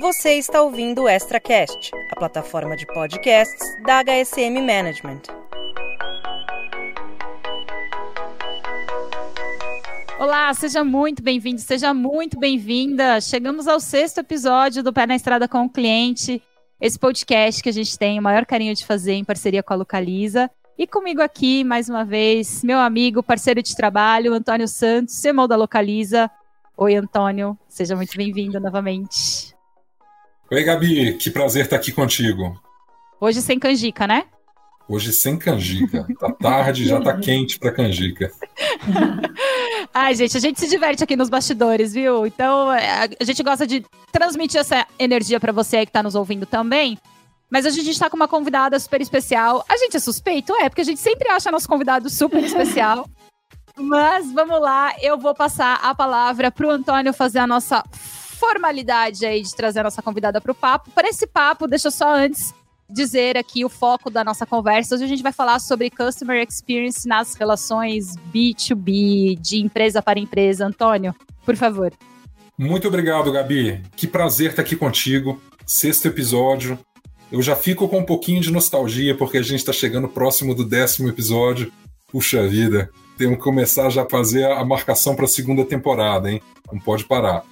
Você está ouvindo o ExtraCast, a plataforma de podcasts da HSM Management. Olá, seja muito bem-vindo, seja muito bem-vinda. Chegamos ao sexto episódio do Pé na Estrada com o Cliente, esse podcast que a gente tem o maior carinho de fazer em parceria com a Localiza. E comigo aqui, mais uma vez, meu amigo, parceiro de trabalho, Antônio Santos, CMO da Localiza. Oi, Antônio, seja muito bem-vindo novamente. Oi, Gabi, que prazer estar aqui contigo. Hoje sem canjica, né? Hoje sem canjica. Tá tarde, já tá quente pra canjica. Ai, gente, a gente se diverte aqui nos bastidores, viu? Então, é, a gente gosta de transmitir essa energia para você aí que tá nos ouvindo também. Mas hoje a gente tá com uma convidada super especial. A gente é suspeito? É, porque a gente sempre acha nosso convidado super especial. Mas vamos lá, eu vou passar a palavra pro Antônio fazer a nossa formalidade aí de trazer a nossa convidada para o papo. Para esse papo, deixa eu só antes dizer aqui o foco da nossa conversa. Hoje a gente vai falar sobre Customer Experience nas relações B2B, de empresa para empresa. Antônio, por favor. Muito obrigado, Gabi. Que prazer estar aqui contigo. Sexto episódio. Eu já fico com um pouquinho de nostalgia, porque a gente está chegando próximo do décimo episódio. Puxa vida, temos que começar já a fazer a marcação para a segunda temporada, hein? Não pode parar.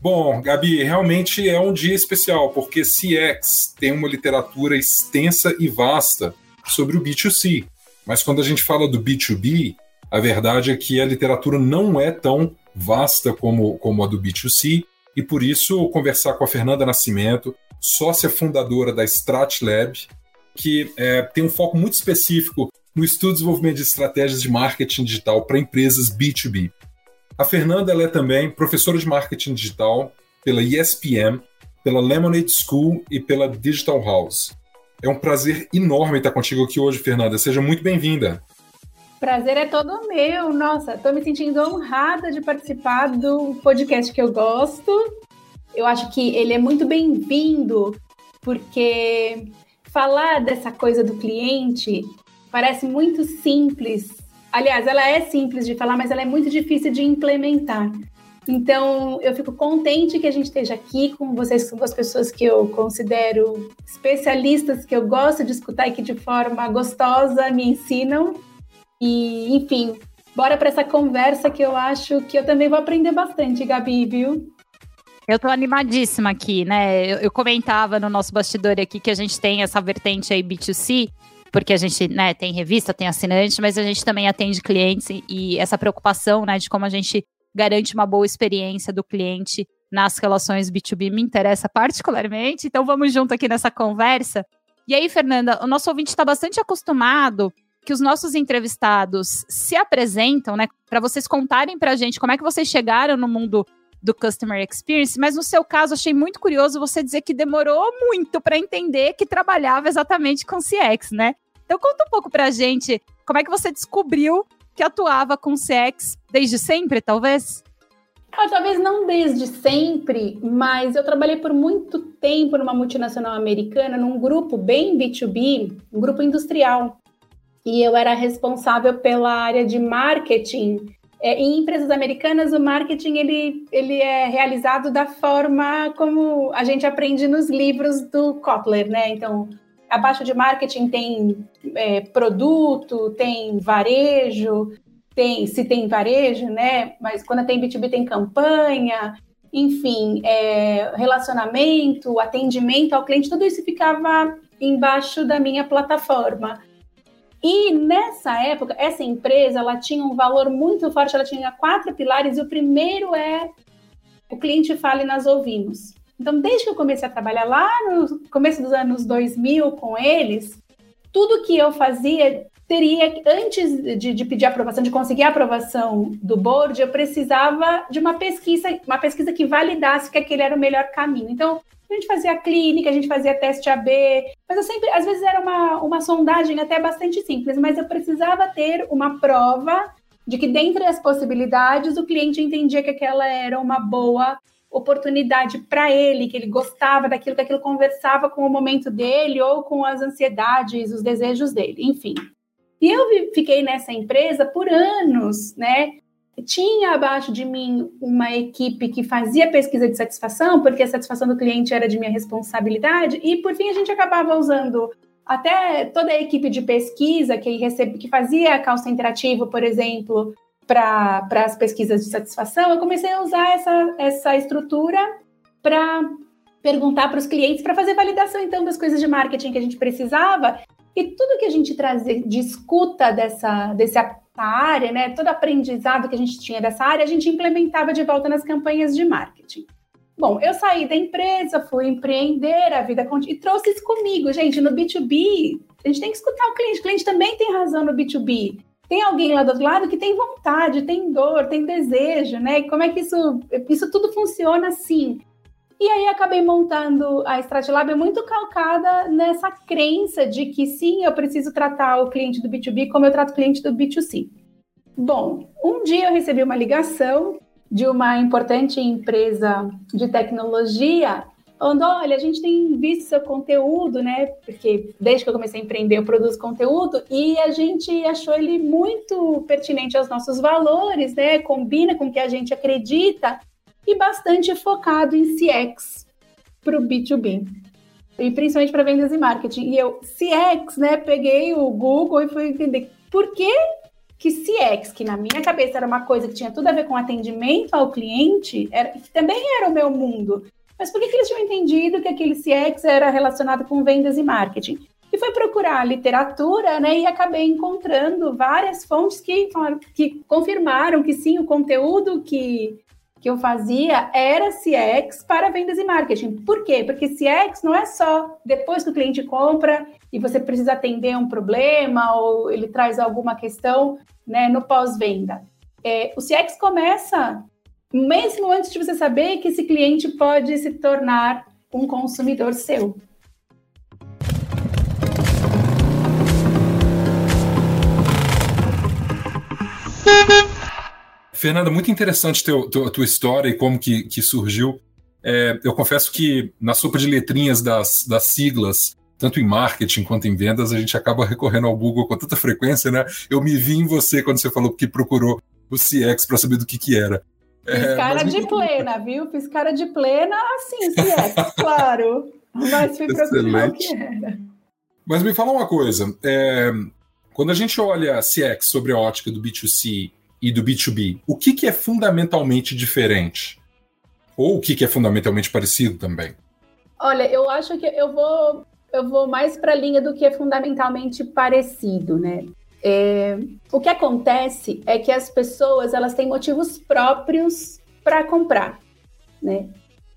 Bom, Gabi, realmente é um dia especial, porque CX tem uma literatura extensa e vasta sobre o B2C. Mas quando a gente fala do B2B, a verdade é que a literatura não é tão vasta como, como a do B2C, e por isso conversar com a Fernanda Nascimento, sócia fundadora da Strat Lab, que é, tem um foco muito específico no estudo e desenvolvimento de estratégias de marketing digital para empresas B2B. A Fernanda é também professora de marketing digital pela ESPM, pela Lemonade School e pela Digital House. É um prazer enorme estar contigo aqui hoje, Fernanda. Seja muito bem-vinda. Prazer é todo meu. Nossa, estou me sentindo honrada de participar do podcast que eu gosto. Eu acho que ele é muito bem-vindo, porque falar dessa coisa do cliente parece muito simples Aliás, ela é simples de falar, mas ela é muito difícil de implementar. Então, eu fico contente que a gente esteja aqui com vocês, com as pessoas que eu considero especialistas, que eu gosto de escutar e que de forma gostosa me ensinam. E, enfim, bora para essa conversa que eu acho que eu também vou aprender bastante, Gabi, viu? Eu tô animadíssima aqui, né? Eu, eu comentava no nosso bastidor aqui que a gente tem essa vertente aí B2C, porque a gente né, tem revista, tem assinante, mas a gente também atende clientes e, essa preocupação né, de como a gente garante uma boa experiência do cliente nas relações B2B me interessa particularmente, então vamos junto aqui nessa conversa. E aí, Fernanda, o nosso ouvinte está bastante acostumado que os nossos entrevistados se apresentam, né, para vocês contarem para a gente como é que vocês chegaram no mundo do Customer Experience, mas no seu caso achei muito curioso você dizer que demorou muito para entender que trabalhava exatamente com CX, né? Então conta um pouco pra gente como é que você descobriu que atuava com CX desde sempre, talvez? Ah, talvez não desde sempre, mas eu trabalhei por muito tempo numa multinacional americana, num grupo bem B2B, um grupo industrial. E eu era responsável pela área de marketing é, em empresas americanas, o marketing ele, ele é realizado da forma como a gente aprende nos livros do Kotler, né? Então, abaixo de marketing tem é, produto, tem varejo, tem se tem varejo, né? Mas quando tem B2B tem campanha, enfim, é, relacionamento, atendimento ao cliente, tudo isso ficava embaixo da minha plataforma. E nessa época, essa empresa ela tinha um valor muito forte, ela tinha quatro pilares, e o primeiro é o cliente fala e nós ouvimos. Então, desde que eu comecei a trabalhar lá no começo dos anos 2000 com eles, tudo que eu fazia teria, antes de, de, pedir aprovação, de conseguir a aprovação do board, eu precisava de uma pesquisa, uma pesquisa que validasse que aquele era o melhor caminho. Então, a gente fazia clínica, a gente fazia teste AB, mas eu sempre, às vezes era uma, uma sondagem até bastante simples, mas eu precisava ter uma prova de que dentre as possibilidades o cliente entendia que aquela era uma boa oportunidade para ele, que ele gostava daquilo, que aquilo conversava com o momento dele ou com as ansiedades, os desejos dele, enfim. E eu fiquei nessa empresa por anos, né? Tinha abaixo de mim uma equipe que fazia pesquisa de satisfação, porque a satisfação do cliente era de minha responsabilidade, e por fim a gente acabava usando até toda a equipe de pesquisa que, recebe, que fazia calça interativo, por exemplo, para as pesquisas de satisfação, eu comecei a usar essa, essa estrutura para perguntar para os clientes, para fazer validação então das coisas de marketing que a gente precisava. E tudo que a gente trazia de escuta dessa, dessa área, né, todo aprendizado que a gente tinha dessa área, a gente implementava de volta nas campanhas de marketing. Bom, eu saí da empresa, fui empreender, a vida e trouxe isso comigo, gente. No B2B, a gente tem que escutar o cliente. O cliente também tem razão no B2B. Tem alguém lá do outro lado que tem vontade, tem dor, tem desejo, né? E como é que isso, isso tudo funciona assim? E aí acabei montando a Stratlab muito calcada nessa crença de que sim, eu preciso tratar o cliente do B2B como eu trato o cliente do B2C. Bom, um dia eu recebi uma ligação de uma importante empresa de tecnologia, falando: olha, a gente tem visto seu conteúdo, né? Porque desde que eu comecei a empreender, eu produzo conteúdo e a gente achou ele muito pertinente aos nossos valores, né? Combina com o que a gente acredita e bastante focado em CX para o B2B. E principalmente para vendas e marketing. E eu, CX, né? Peguei o Google e fui entender por que que CX, que na minha cabeça era uma coisa que tinha tudo a ver com atendimento ao cliente, era, que também era o meu mundo. Mas por que, que eles tinham entendido que aquele CX era relacionado com vendas e marketing? E foi procurar literatura, né? E acabei encontrando várias fontes que, que confirmaram que sim, o conteúdo que, que eu fazia era CX para vendas e marketing. Por quê? Porque CX não é só depois que o cliente compra e você precisa atender um problema ou ele traz alguma questão né, no pós-venda. É, o CX começa mesmo antes de você saber que esse cliente pode se tornar um consumidor seu. Fernanda, muito interessante teu, teu, a tua história e como que, que surgiu. É, eu confesso que na sopa de letrinhas das, das siglas, tanto em marketing quanto em vendas, a gente acaba recorrendo ao Google com tanta frequência, né? Eu me vi em você quando você falou que procurou o CX para saber do que que era. Fiz é, cara de plena, viu? Fiz cara de plena, assim, CX, claro. Mas fui procurar o que era. Mas me fala uma coisa, é, quando a gente olha CX sobre a ótica do B2C e do B2B, o que, que é fundamentalmente diferente? Ou o que, que é fundamentalmente parecido também? Olha, eu acho que eu vou, eu vou mais para a linha do que é fundamentalmente parecido, né? É, o que acontece é que as pessoas elas têm motivos próprios para comprar, né?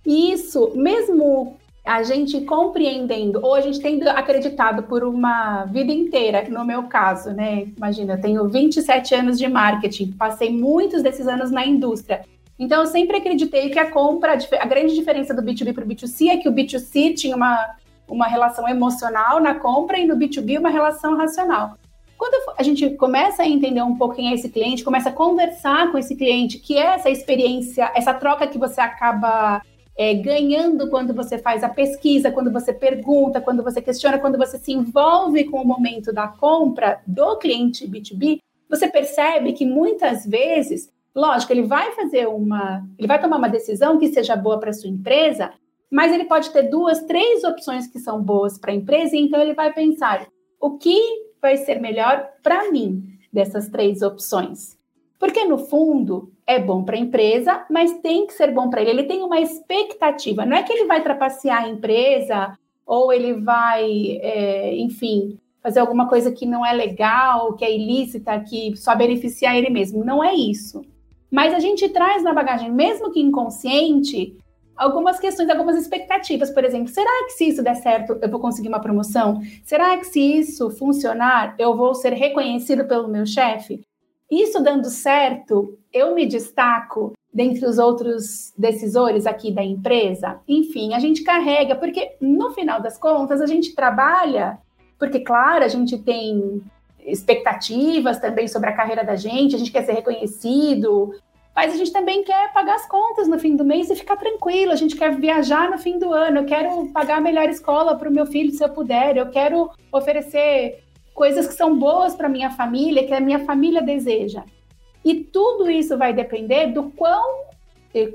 E isso, mesmo a gente compreendendo, ou a gente tendo acreditado por uma vida inteira, no meu caso, né? Imagina, eu tenho 27 anos de marketing, passei muitos desses anos na indústria. Então, eu sempre acreditei que a compra, a grande diferença do B2B para o B2C é que o B2C tinha uma, uma relação emocional na compra e no B2B uma relação racional. Quando a gente começa a entender um pouco quem é esse cliente, começa a conversar com esse cliente, que é essa experiência, essa troca que você acaba é, ganhando quando você faz a pesquisa, quando você pergunta, quando você questiona, quando você se envolve com o momento da compra do cliente B2B, você percebe que muitas vezes, lógico, ele vai fazer uma, ele vai tomar uma decisão que seja boa para sua empresa, mas ele pode ter duas, três opções que são boas para a empresa, e então ele vai pensar o que vai ser melhor para mim dessas três opções. Porque no fundo, é bom para a empresa, mas tem que ser bom para ele. Ele tem uma expectativa. Não é que ele vai trapacear a empresa ou ele vai, é, enfim, fazer alguma coisa que não é legal, que é ilícita, que só beneficia ele mesmo. Não é isso. Mas a gente traz na bagagem, mesmo que inconsciente, algumas questões, algumas expectativas. Por exemplo, será que se isso der certo, eu vou conseguir uma promoção? Será que se isso funcionar, eu vou ser reconhecido pelo meu chefe? Isso dando certo, eu me destaco dentre os outros decisores aqui da empresa. Enfim, a gente carrega, porque no final das contas a gente trabalha, porque, claro, a gente tem expectativas também sobre a carreira da gente, a gente quer ser reconhecido, mas a gente também quer pagar as contas no fim do mês e ficar tranquilo. A gente quer viajar no fim do ano. Eu quero pagar a melhor escola para o meu filho, se eu puder. Eu quero oferecer coisas que são boas para minha família, que a minha família deseja. E tudo isso vai depender do quão,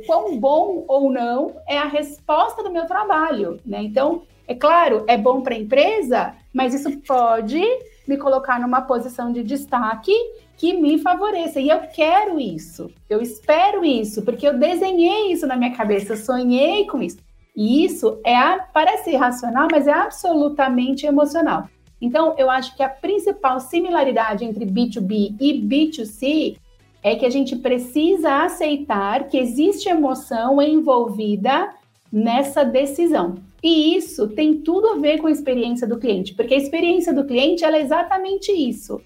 quão bom ou não é a resposta do meu trabalho, né? Então, é claro, é bom para a empresa, mas isso pode me colocar numa posição de destaque que me favoreça. E eu quero isso, eu espero isso, porque eu desenhei isso na minha cabeça, eu sonhei com isso. E isso é, parece racional, mas é absolutamente emocional. Então, eu acho que a principal similaridade entre B2B e B2C é que a gente precisa aceitar que existe emoção envolvida nessa decisão. E isso tem tudo a ver com a experiência do cliente, porque a experiência do cliente é exatamente isso.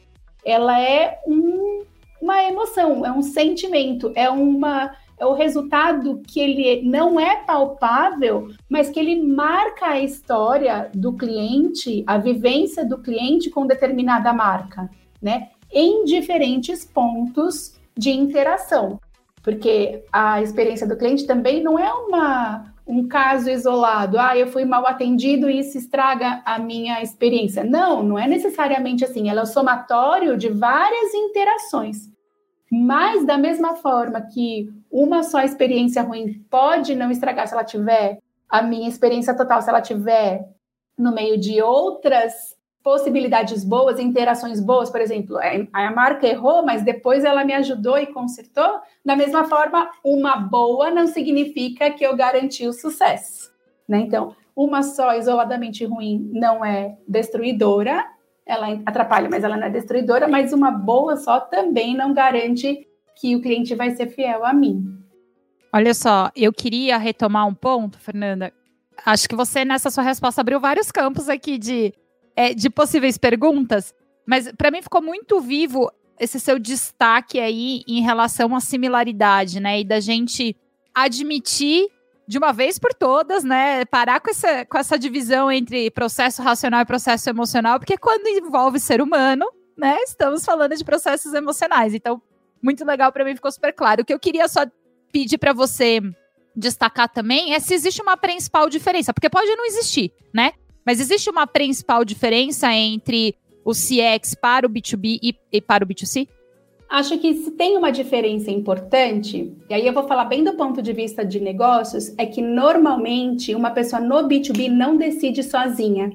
Ela é um, uma emoção, é um sentimento, é uma é o resultado que ele não é palpável, mas que ele marca a história do cliente, a vivência do cliente com determinada marca, né? Em diferentes pontos de interação. Porque a experiência do cliente também não é uma, um caso isolado. Ah, eu fui mal atendido e isso estraga a minha experiência. Não, não é necessariamente assim. Ela é o somatório de várias interações. Mas, da mesma forma que uma só experiência ruim pode não estragar se ela tiver a minha experiência total, se ela tiver no meio de outras possibilidades boas, interações boas, por exemplo, é, a marca errou, mas depois ela me ajudou e consertou. Da mesma forma, uma boa não significa que eu garanti o sucesso, né? Então, uma só isoladamente ruim não é destruidora, ela atrapalha, mas ela não é destruidora, mas uma boa só também não garante que o cliente vai ser fiel a mim. Olha só, eu queria retomar um ponto, Fernanda. Acho que você, nessa sua resposta, abriu vários campos aqui de, é, de possíveis perguntas, mas para mim ficou muito vivo esse seu destaque aí em relação à similaridade, né? E da gente admitir de uma vez por todas, né? Parar com essa, com essa divisão entre processo racional e processo emocional, porque quando envolve ser humano, né? Estamos falando de processos emocionais. Então, muito legal para mim, ficou super claro. O que eu queria só pedir para você destacar também é se existe uma principal diferença, porque pode não existir, né? Mas existe uma principal diferença entre o CX para o B2B e, e para o B2C? Acho que se tem uma diferença importante, e aí eu vou falar bem do ponto de vista de negócios, é que normalmente uma pessoa no B2B não decide sozinha.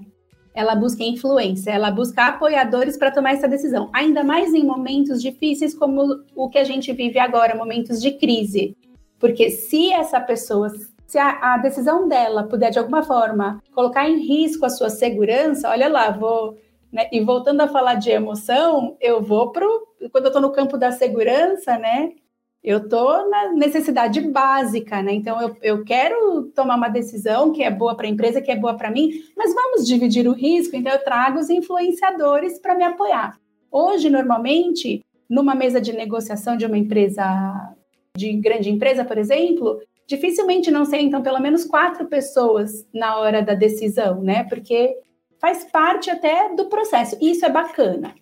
Ela busca influência, ela busca apoiadores para tomar essa decisão. Ainda mais em momentos difíceis como o que a gente vive agora, momentos de crise. Porque se essa pessoa, se a, a decisão dela puder de alguma forma colocar em risco a sua segurança, olha lá, vou né? E voltando a falar de emoção, eu vou para quando eu estou no campo da segurança, né? Eu estou na necessidade básica, né? Então eu, eu quero tomar uma decisão que é boa para a empresa, que é boa para mim, mas vamos dividir o risco. Então eu trago os influenciadores para me apoiar. Hoje, normalmente, numa mesa de negociação de uma empresa, de grande empresa, por exemplo, dificilmente não sentam pelo menos quatro pessoas na hora da decisão, né? Porque faz parte até do processo. Isso é bacana.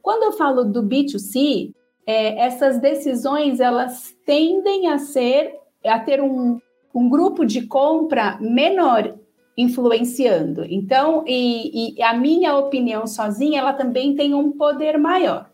Quando eu falo do B2C, é, essas decisões elas tendem a ser a ter um, um grupo de compra menor influenciando. Então, e, e a minha opinião sozinha, ela também tem um poder maior.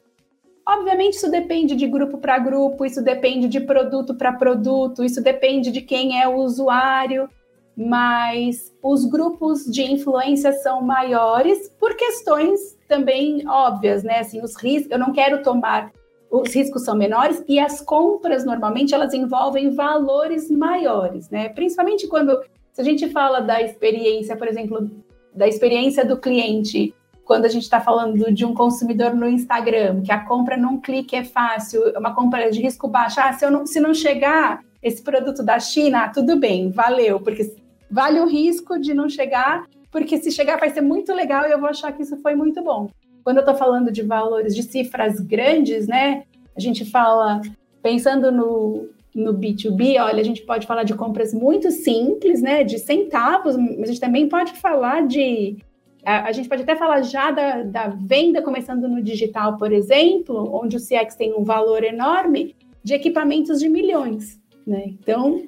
Obviamente, isso depende de grupo para grupo, isso depende de produto para produto, isso depende de quem é o usuário mas os grupos de influência são maiores por questões também óbvias, né? Assim, os riscos, eu não quero tomar, os riscos são menores e as compras normalmente elas envolvem valores maiores, né? Principalmente quando se a gente fala da experiência, por exemplo, da experiência do cliente, quando a gente está falando de um consumidor no Instagram, que a compra num clique é fácil, uma compra de risco baixo, ah, se, eu não, se não chegar esse produto da China, tudo bem, valeu, porque vale o risco de não chegar, porque se chegar vai ser muito legal e eu vou achar que isso foi muito bom. Quando eu estou falando de valores, de cifras grandes, né? A gente fala, pensando no, no B2B, olha, a gente pode falar de compras muito simples, né? De centavos, mas a gente também pode falar de. A, a gente pode até falar já da, da venda começando no digital, por exemplo, onde o CX tem um valor enorme de equipamentos de milhões, né? Então,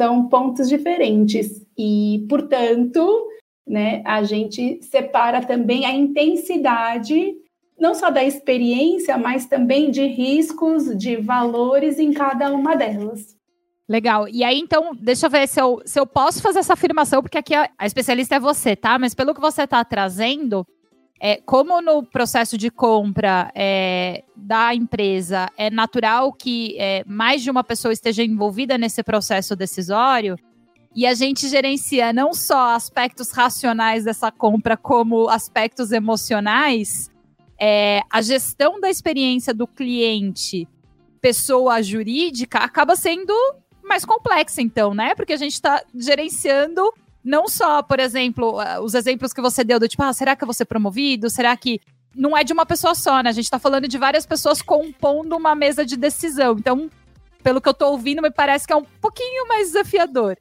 são pontos diferentes e, portanto, né, a gente separa também a intensidade não só da experiência, mas também de riscos, de valores em cada uma delas. Legal. E aí, então, deixa eu ver se eu, se eu posso fazer essa afirmação, porque aqui a, a especialista é você, tá? Mas pelo que você está trazendo, é, como no processo de compra é, da empresa é natural que é, mais de uma pessoa esteja envolvida nesse processo decisório, e a gente gerencia não só aspectos racionais dessa compra, como aspectos emocionais, é, a gestão da experiência do cliente, pessoa jurídica, acaba sendo mais complexa, então, né? Porque a gente está gerenciando não só, por exemplo, os exemplos que você deu do tipo, ah, será que eu vou ser promovido? Será que. Não é de uma pessoa só, né? A gente está falando de várias pessoas compondo uma mesa de decisão. Então, pelo que eu estou ouvindo, me parece que é um pouquinho mais desafiador.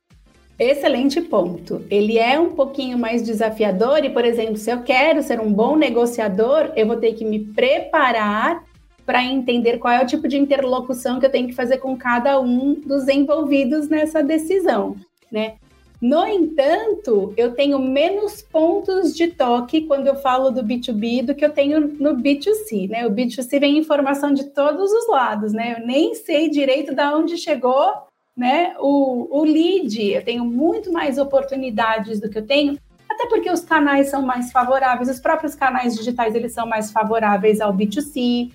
Excelente ponto. Ele é um pouquinho mais desafiador e, por exemplo, se eu quero ser um bom negociador, eu vou ter que me preparar para entender qual é o tipo de interlocução que eu tenho que fazer com cada um dos envolvidos nessa decisão, né? No entanto, eu tenho menos pontos de toque quando eu falo do B2B do que eu tenho no B2C, né? O B2C vem informação de todos os lados, né? Eu nem sei direito de onde chegou né, o, o lead, eu tenho muito mais oportunidades do que eu tenho, até porque os canais são mais favoráveis, os próprios canais digitais eles são mais favoráveis ao B2C.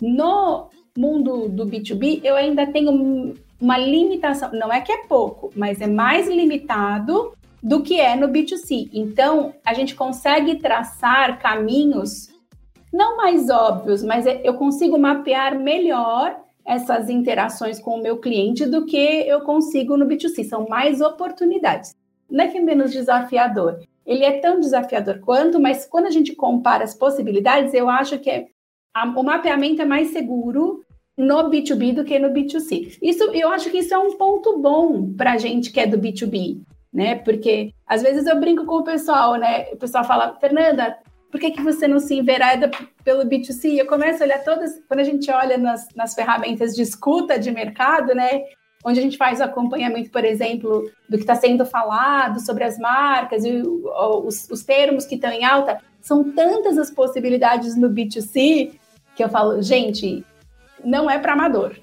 No mundo do B2B, eu ainda tenho uma limitação, não é que é pouco, mas é mais limitado do que é no B2C. Então, a gente consegue traçar caminhos não mais óbvios, mas é, eu consigo mapear melhor essas interações com o meu cliente do que eu consigo no B2C. São mais oportunidades. Não é que é menos desafiador. Ele é tão desafiador quanto, mas quando a gente compara as possibilidades, eu acho que é, a, o mapeamento é mais seguro no B2B do que no B2C. Isso, eu acho que isso é um ponto bom para a gente que é do B2B, né? Porque às vezes eu brinco com o pessoal, né? O pessoal fala, Fernanda, por que, que você não se envereda pelo B2C? Eu começo a olhar todas, quando a gente olha nas, nas ferramentas de escuta de mercado, né? Onde a gente faz o acompanhamento, por exemplo, do que está sendo falado sobre as marcas e os, os termos que estão em alta, são tantas as possibilidades no B2C que eu falo, gente, não é para amador.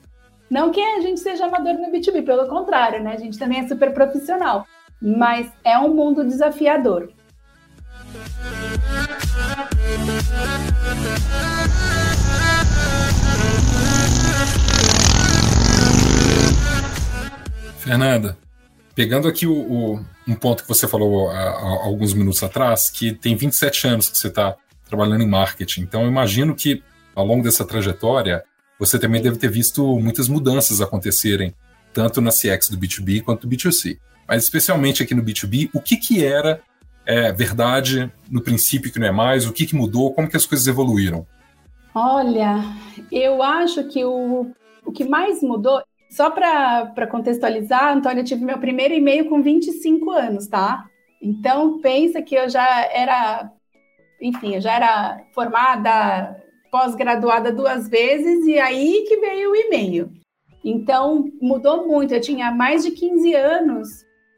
Não que a gente seja amador no B2B, pelo contrário, né? A gente também é super profissional. Mas é um mundo desafiador. Fernanda, pegando aqui o, o, um ponto que você falou há, há, alguns minutos atrás, que tem 27 anos que você está trabalhando em marketing. Então, eu imagino que ao longo dessa trajetória, você também deve ter visto muitas mudanças acontecerem, tanto na CX do B2B quanto do B2C. Mas especialmente aqui no B2B, o que, que era é, verdade no princípio que não é mais? O que, que mudou? Como que as coisas evoluíram? Olha, eu acho que o, o que mais mudou, só para contextualizar, Antônio, eu tive meu primeiro e-mail com 25 anos, tá? Então, pensa que eu já era, enfim, eu já era formada, pós-graduada duas vezes, e aí que veio o e-mail. Então, mudou muito. Eu tinha mais de 15 anos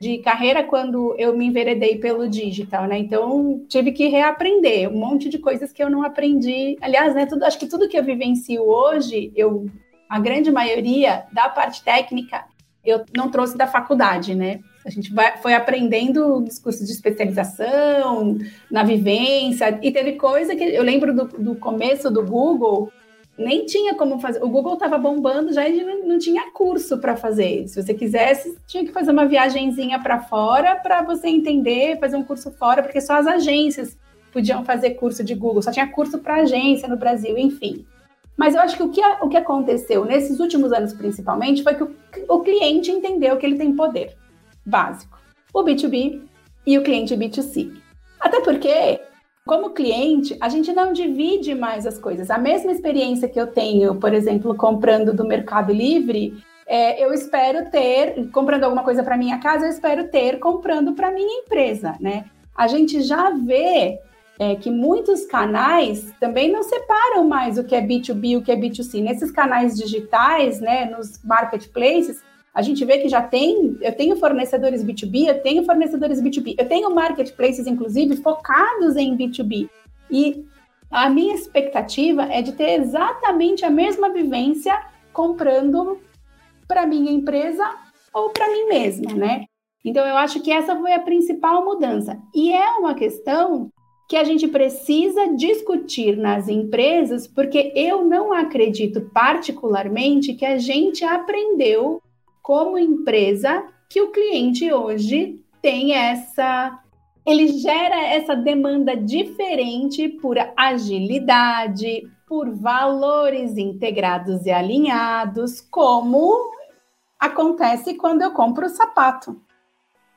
de carreira quando eu me enveredei pelo digital, né? Então, tive que reaprender um monte de coisas que eu não aprendi. Aliás, né, tudo, acho que tudo que eu vivencio hoje, eu a grande maioria da parte técnica eu não trouxe da faculdade, né? A gente vai, foi aprendendo nos cursos de especialização, na vivência, e teve coisa que eu lembro do, do começo do Google, nem tinha como fazer. O Google estava bombando já não, não tinha curso para fazer. Se você quisesse, tinha que fazer uma viagenzinha para fora para você entender, fazer um curso fora, porque só as agências podiam fazer curso de Google, só tinha curso para agência no Brasil, enfim. Mas eu acho que o que, o que aconteceu nesses últimos anos, principalmente, foi que o, o cliente entendeu que ele tem poder básico: o B2B e o cliente B2C. Até porque, como cliente, a gente não divide mais as coisas. A mesma experiência que eu tenho, por exemplo, comprando do Mercado Livre, é, eu espero ter, comprando alguma coisa para minha casa, eu espero ter comprando para minha empresa, né? A gente já vê é, que muitos canais também não separam mais o que é B2B e o que é B2C. Nesses canais digitais, né, nos marketplaces, a gente vê que já tem, eu tenho fornecedores B2B, eu tenho fornecedores B2B, eu tenho marketplaces, inclusive, focados em B2B. E a minha expectativa é de ter exatamente a mesma vivência comprando para minha empresa ou para mim mesma, né? Então eu acho que essa foi a principal mudança. E é uma questão que a gente precisa discutir nas empresas, porque eu não acredito particularmente que a gente aprendeu como empresa que o cliente hoje tem essa ele gera essa demanda diferente por agilidade, por valores integrados e alinhados, como acontece quando eu compro o sapato.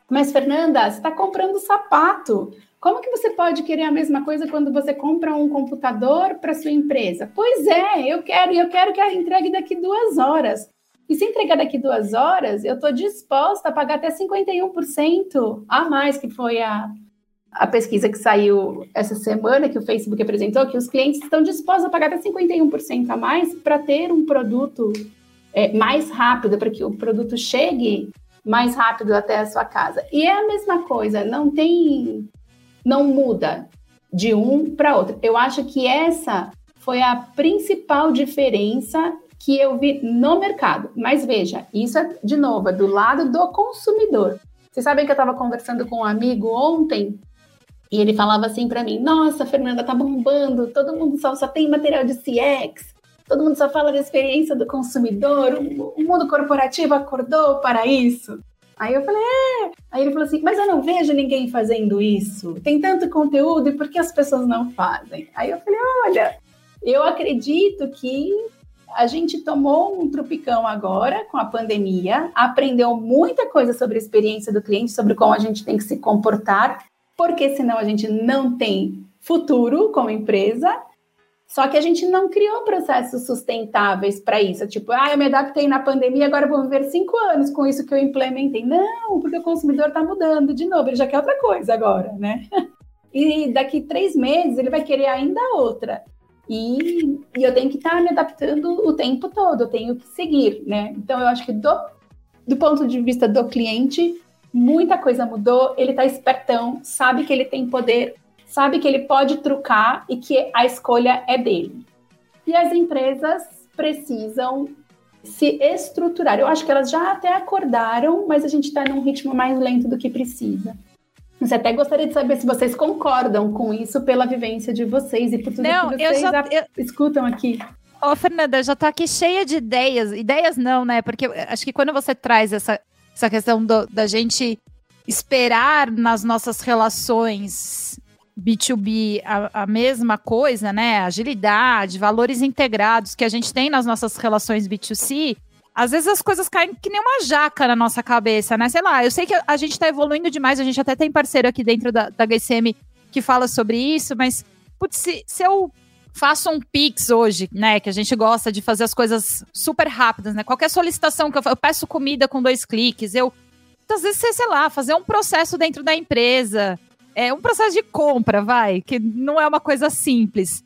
Mas, Fernanda, você está comprando sapato. Como que você pode querer a mesma coisa quando você compra um computador para sua empresa? Pois é, eu quero, e eu quero que a entregue daqui duas horas. E se entregar daqui duas horas, eu estou disposta a pagar até 51% a mais, que foi a, a pesquisa que saiu essa semana, que o Facebook apresentou, que os clientes estão dispostos a pagar até 51% a mais para ter um produto é, mais rápido, para que o produto chegue mais rápido até a sua casa. E é a mesma coisa, não tem. não muda de um para outro. Eu acho que essa foi a principal diferença que eu vi no mercado. Mas veja, isso é, de novo, é do lado do consumidor. Vocês sabem que eu estava conversando com um amigo ontem e ele falava assim para mim: Nossa, Fernanda, tá bombando, todo mundo só, só tem material de CX, todo mundo só fala da experiência do consumidor, o, o mundo corporativo acordou para isso. Aí eu falei, é. Aí ele falou assim, mas eu não vejo ninguém fazendo isso. Tem tanto conteúdo e por que as pessoas não fazem? Aí eu falei, olha, eu acredito que a gente tomou um tropicão agora com a pandemia, aprendeu muita coisa sobre a experiência do cliente, sobre como a gente tem que se comportar, porque senão a gente não tem futuro como empresa. Só que a gente não criou processos sustentáveis para isso. Tipo, ah, eu me adaptei na pandemia, agora vou viver cinco anos com isso que eu implementei. Não, porque o consumidor está mudando de novo, ele já quer outra coisa agora, né? E daqui três meses ele vai querer ainda outra. E, e eu tenho que estar tá me adaptando o tempo todo, eu tenho que seguir, né? Então, eu acho que do, do ponto de vista do cliente, muita coisa mudou, ele está espertão, sabe que ele tem poder, sabe que ele pode trucar e que a escolha é dele. E as empresas precisam se estruturar. Eu acho que elas já até acordaram, mas a gente está num ritmo mais lento do que precisa. Você até gostaria de saber se vocês concordam com isso pela vivência de vocês e por tudo não, que vocês já, eu... escutam aqui. Ô, Fernanda, já tô aqui cheia de ideias. Ideias não, né? Porque acho que quando você traz essa, essa questão do, da gente esperar nas nossas relações B2B a, a, mesma coisa, né? Agilidade, valores integrados que a gente tem nas nossas relações B2C, às vezes as coisas caem que nem uma jaca na nossa cabeça, né? Sei lá, eu sei que a gente está evoluindo demais, a gente até tem parceiro aqui dentro da, da HCM que fala sobre isso, mas, putz, se, se eu faço um Pix hoje, né? Que a gente gosta de fazer as coisas super rápidas, né? Qualquer solicitação que eu, eu peço comida com dois cliques, eu. Às vezes, sei lá, fazer um processo dentro da empresa. É um processo de compra, vai, que não é uma coisa simples.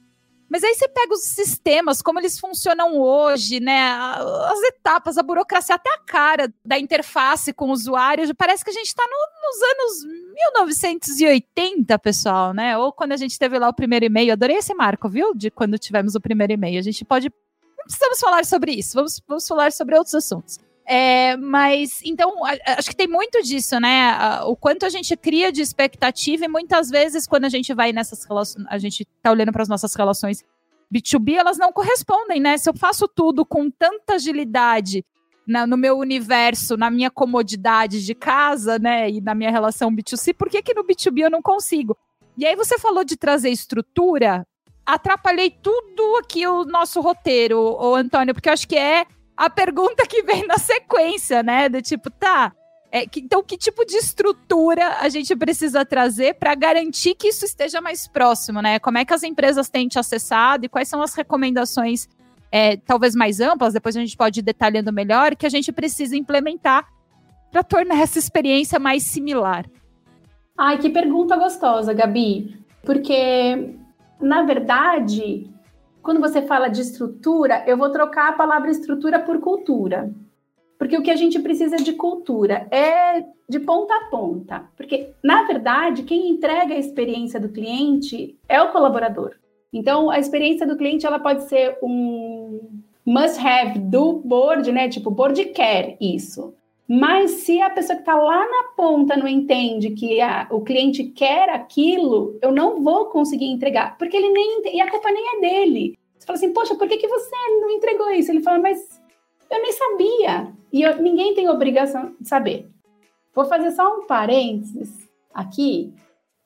Mas aí você pega os sistemas, como eles funcionam hoje, né? As etapas, a burocracia, até a cara da interface com o usuário. Parece que a gente está no, nos anos 1980, pessoal, né? Ou quando a gente teve lá o primeiro e-mail. Adorei esse marco, viu? De quando tivemos o primeiro e-mail. A gente pode. Não precisamos falar sobre isso, vamos, vamos falar sobre outros assuntos. É, mas, então, acho que tem muito disso, né? O quanto a gente cria de expectativa e muitas vezes, quando a gente vai nessas relações, a gente tá olhando para as nossas relações B2B, elas não correspondem, né? Se eu faço tudo com tanta agilidade na, no meu universo, na minha comodidade de casa, né? E na minha relação B2C, por que, que no B2B eu não consigo? E aí você falou de trazer estrutura, atrapalhei tudo aqui o nosso roteiro, o Antônio, porque eu acho que é a pergunta que vem na sequência, né? Do tipo, tá. É, que, então, que tipo de estrutura a gente precisa trazer para garantir que isso esteja mais próximo, né? Como é que as empresas têm te acessado e quais são as recomendações, é, talvez mais amplas, depois a gente pode ir detalhando melhor, que a gente precisa implementar para tornar essa experiência mais similar? Ai, que pergunta gostosa, Gabi. Porque, na verdade, quando você fala de estrutura, eu vou trocar a palavra estrutura por cultura. Porque o que a gente precisa de cultura é de ponta a ponta. Porque, na verdade, quem entrega a experiência do cliente é o colaborador. Então, a experiência do cliente ela pode ser um must have do board, né? Tipo, o board quer isso. Mas se a pessoa que está lá na ponta não entende que a, o cliente quer aquilo, eu não vou conseguir entregar, porque ele nem e a culpa nem é dele. Você fala assim, poxa, por que, que você não entregou isso? Ele fala, mas eu nem sabia. E eu, ninguém tem obrigação de saber. Vou fazer só um parênteses aqui.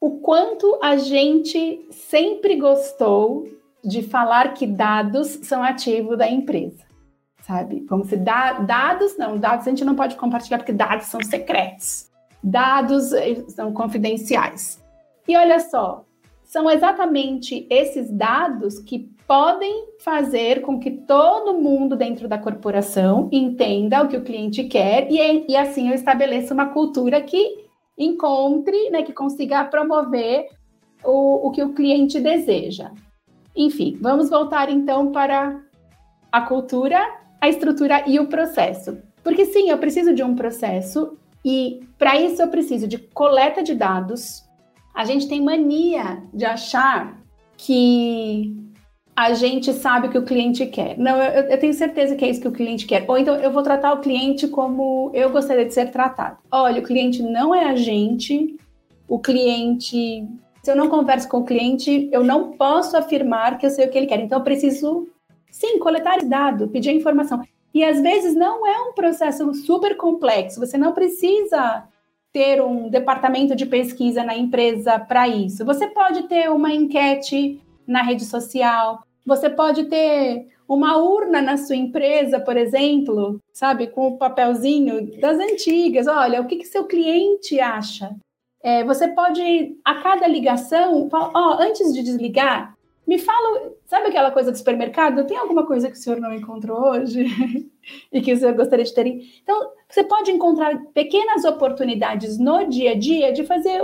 O quanto a gente sempre gostou de falar que dados são ativo da empresa sabe? Como se dá, dados, não, dados a gente não pode compartilhar porque dados são secretos. Dados eh, são confidenciais. E olha só, são exatamente esses dados que podem fazer com que todo mundo dentro da corporação entenda o que o cliente quer e, e assim eu estabeleça uma cultura que encontre, né, que consiga promover o, o que o cliente deseja. Enfim, vamos voltar então para a cultura a estrutura e o processo. Porque sim, eu preciso de um processo e para isso eu preciso de coleta de dados. A gente tem mania de achar que a gente sabe o que o cliente quer. Não, eu, eu, tenho certeza que é isso que o cliente quer. Ou então eu vou tratar o cliente como eu gostaria de ser tratado. Olha, o cliente não é a gente, o cliente. Se eu não converso com o cliente, eu não posso afirmar que eu sei o que ele quer. Então eu preciso Sim, coletar dado, pedir informação. E às vezes não é um processo super complexo, você não precisa ter um departamento de pesquisa na empresa para isso. Você pode ter uma enquete na rede social, você pode ter uma urna na sua empresa, por exemplo, sabe, com o papelzinho das antigas. Olha, o que, que seu cliente acha? É, você pode, a cada ligação, falar, ó, antes de desligar, me fala, sabe aquela coisa do supermercado? Tem alguma coisa que o senhor não encontrou hoje e que o senhor gostaria de ter? Então, você pode encontrar pequenas oportunidades no dia a dia de fazer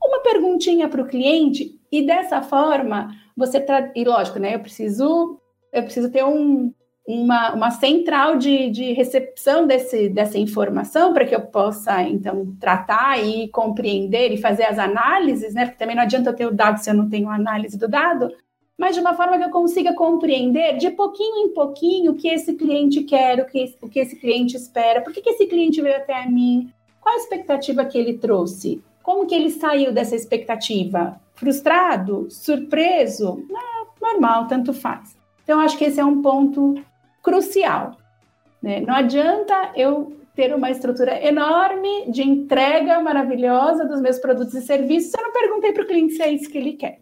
uma perguntinha para o cliente e dessa forma você tra... e lógico, né? Eu preciso eu preciso ter um, uma, uma central de, de recepção desse, dessa informação para que eu possa, então, tratar e compreender e fazer as análises, né? Porque também não adianta eu ter o dado se eu não tenho análise do dado mas de uma forma que eu consiga compreender de pouquinho em pouquinho o que esse cliente quer, o que, o que esse cliente espera, por que, que esse cliente veio até mim, qual a expectativa que ele trouxe, como que ele saiu dessa expectativa, frustrado, surpreso, normal, tanto faz. Então, acho que esse é um ponto crucial. Né? Não adianta eu ter uma estrutura enorme de entrega maravilhosa dos meus produtos e serviços se eu não perguntei para o cliente se é isso que ele quer.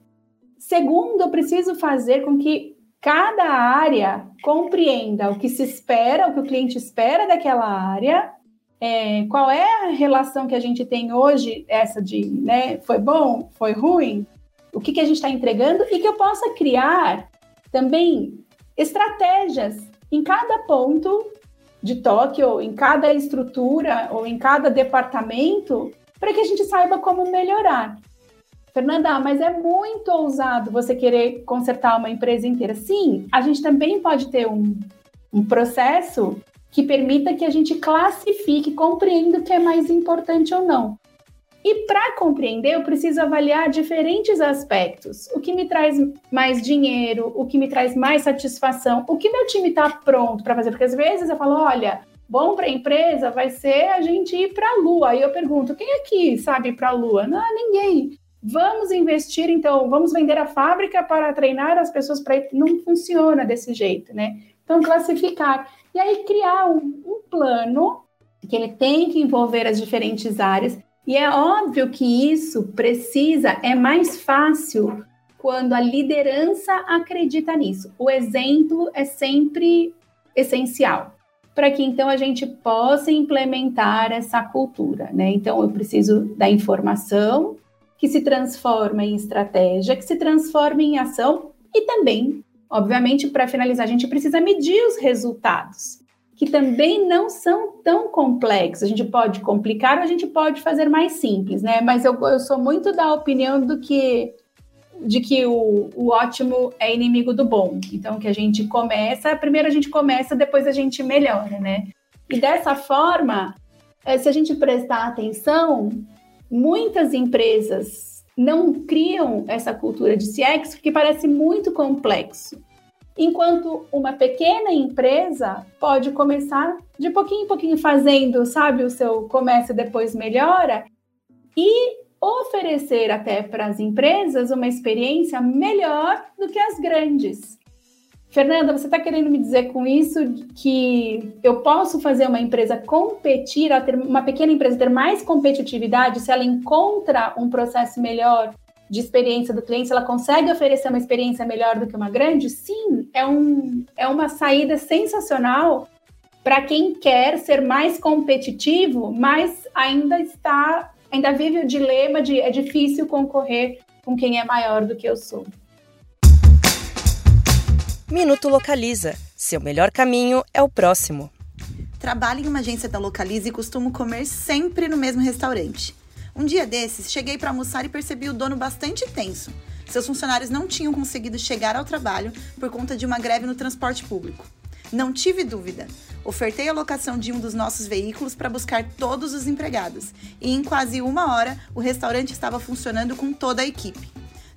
Segundo, eu preciso fazer com que cada área compreenda o que se espera, o que o cliente espera daquela área, é, qual é a relação que a gente tem hoje, essa de, né, foi bom, foi ruim, o que, que a gente está entregando? E que eu possa criar também estratégias em cada ponto de toque, ou em cada estrutura, ou em cada departamento, para que a gente saiba como melhorar. Fernanda, mas é muito ousado você querer consertar uma empresa inteira. Sim, a gente também pode ter um, um processo que permita que a gente classifique, compreenda o que é mais importante ou não. E para compreender, eu preciso avaliar diferentes aspectos. O que me traz mais dinheiro, o que me traz mais satisfação, o que meu time está pronto para fazer. Porque às vezes eu falo, olha, bom para a empresa vai ser a gente ir para a Lua. Aí eu pergunto, quem aqui sabe ir para a Lua? Não, ninguém. Vamos investir, então, vamos vender a fábrica para treinar as pessoas para. Não funciona desse jeito, né? Então, classificar. E aí, criar um, um plano que ele tem que envolver as diferentes áreas. E é óbvio que isso precisa, é mais fácil quando a liderança acredita nisso. O exemplo é sempre essencial para que então a gente possa implementar essa cultura, né? Então eu preciso da informação, que se transforma em estratégia, que se transforma em ação e também, obviamente, para finalizar, a gente precisa medir os resultados, que também não são tão complexos. A gente pode complicar ou a gente pode fazer mais simples, né? Mas eu, eu sou muito da opinião do que de que o, o ótimo é inimigo do bom. Então, que a gente começa, primeiro a gente começa, depois a gente melhora, né? E dessa forma, eh, se a gente prestar atenção, muitas empresas não criam essa cultura de CX porque parece muito complexo. Enquanto uma pequena empresa pode começar de pouquinho em pouquinho fazendo, sabe, o seu comércio depois melhora e oferecer até para as empresas uma experiência melhor do que as grandes. Fernanda, você está querendo me dizer com isso que eu posso fazer uma empresa competir, uma pequena empresa ter mais competitividade se ela encontra um processo melhor de experiência do cliente, se ela consegue oferecer uma experiência melhor do que uma grande, sim, é, um, é uma saída sensacional para quem quer ser mais competitivo, mas ainda está, ainda vive o dilema de é difícil concorrer com quem é maior do que eu sou. Minuto Localiza. Seu melhor caminho é o próximo. Trabalho em uma agência da Localiza e costumo comer sempre no mesmo restaurante. Um dia desses, cheguei para almoçar e percebi o dono bastante tenso. Seus funcionários não tinham conseguido chegar ao trabalho por conta de uma greve no transporte público. Não tive dúvida. Ofertei a locação de um dos nossos veículos para buscar todos os empregados, e em quase uma hora o restaurante estava funcionando com toda a equipe.